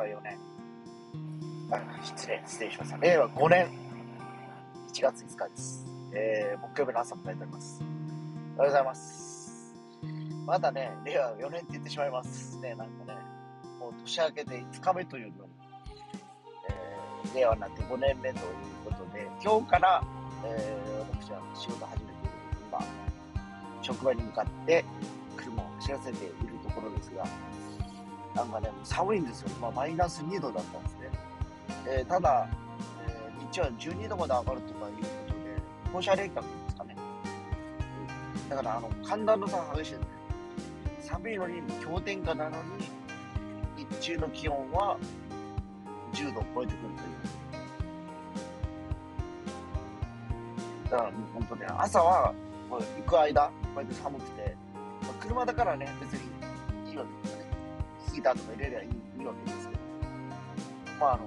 和4年、あ失礼、失礼しました。令和5年1月5日です。えー、木曜日の朝迎えております。おはようございます。まだね、令和4年って言ってしまいますね、なんかね。もう年明けて5日目というのに、えー、令和になって5年目ということで、今日から、えー、私は仕事始めている今、職場に向かって車を走らせているところですが、なんかね、寒いんですよ。まあ、マイナス2度だったんですね。えー、ただ、えー、日中は12度まで上がるとかいうことで、放射冷却ですかね。だから、あの、寒暖の差が激しいんで、寒いのに氷点下なのに、日中の気温は10度を超えてくるという。だから、本当ね、朝は、行く間、こうやって寒くて、まあ、車だからね、別にいいわけです。ヒーターとか入れればいいいいわけですけど。まあ、あの、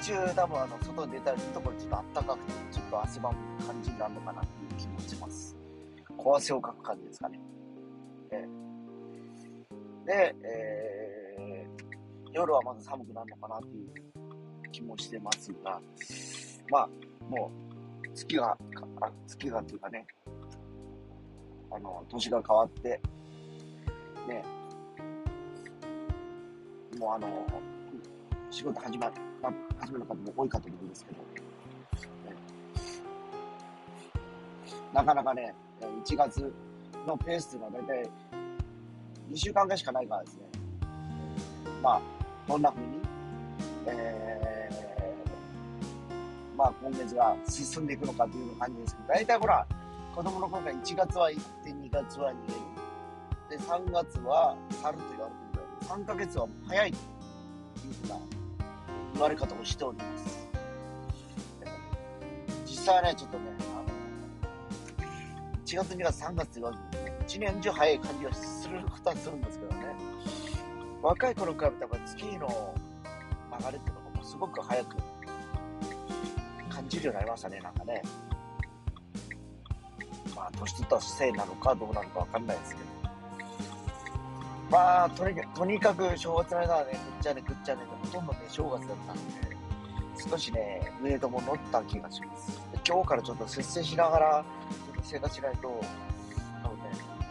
日中多分あの、外に出たりするところちょっと暖かくて、ちょっと汗ばむ感じになるのかなっていう気もします。小汗をかく感じですかね。えで、えー、夜はまず寒くなるのかなっていう気もしてますが、まあ、もう、月が、月がというかね、あの、年が変わって、ね、もうあの、仕事始ま、始める方も多いかと思うんですけど、なかなかね、1月のペースというのは大体2週間ぐらいしかないからですね、まあ、どんな風に、えー、まあ今月が進んでいくのかという感じですけど、大体ほら、子供の頃から1月は行って2月は逃げる。で、3月は去ると言われてるぐらいで、3ヶ月は早いというふうな言われ方をしております。実際はね、ちょっとね、あの、1月、2月、3月って言わずに、ね、1年中早い感じがすることはするんですけどね、若い頃に比べてやっぱ月の流れっていうのがすごく早く感じるようになりましたね、なんかね。まあ、年取ったせいなのかどうなのかわかんないですけど。まあ、とにかく、とにかく正月の間はね、ぐっちゃねぐっちゃねで、ほとんどね、正月だったんで、少しね、ウェイトも乗った気がします。今日からちょっと節制しながら、ちょっと生活しないと、多分ね、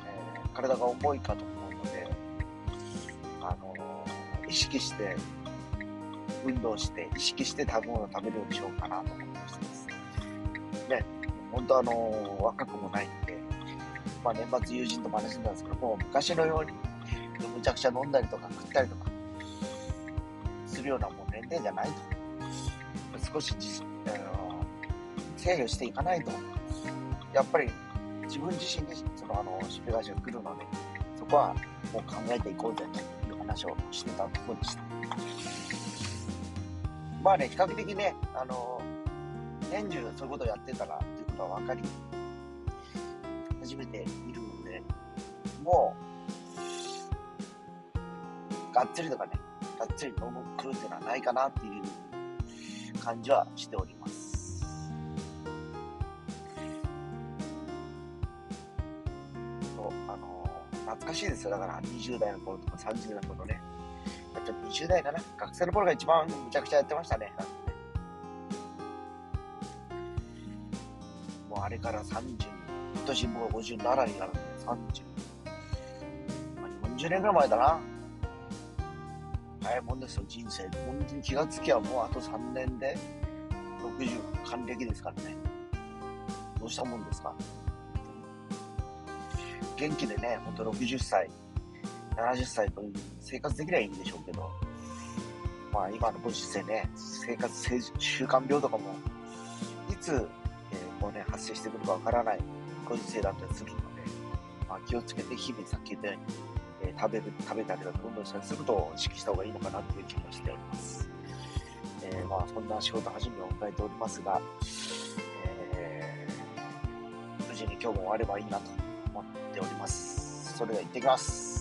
えー、体が重いかと思うので、あのー、意識して、運動して、意識して食べ物を食べるようにしようかなと思ってます。ね、本当あのー、若くもないんで、まあ年末友人とも話してたんですけど、もう昔のように、ちゃくちゃ飲んだりとか食ったりとかするようなもう年齢じゃないと。少し自、あの制御していかないと、やっぱり自分自身でそのあの、しっぺ返しが来るので、そこはもう考えていこうぜという話をしてたところでした。まあね、比較的ね、あの、年中そういうことをやってたら、ということは分かり、始めているので、もう、がっつりとかね、がっつり飲む来るっていうのはないかなっていう感じはしております。そう、あのー、懐かしいですよ。だから20代の頃とか30代の頃ね。やっぱ20代かな。学生の頃が一番むちゃくちゃやってましたね。ねもうあれから30、今年もう57になるんで、30、まあ、40年ぐらい前だな。早いもんですよ、人生。本当に気がつきはもうあと3年で60還暦ですからね。どうしたもんですか？元気でね、ほんと60歳、70歳と生活できればいいんでしょうけど、まあ今のご時世ね、生活習慣病とかも、いつ、えー、こうね、発生してくるかわからないご時世だったりするので、まあ気をつけて日々さっき言ったように、え、食べる、食べたりだとか運動したりすると意識した方がいいのかなっていう気もしております。え、まあ、そんな仕事始めを迎えておりますが、えー、無事に今日も終わればいいなと思っております。それでは行ってきます。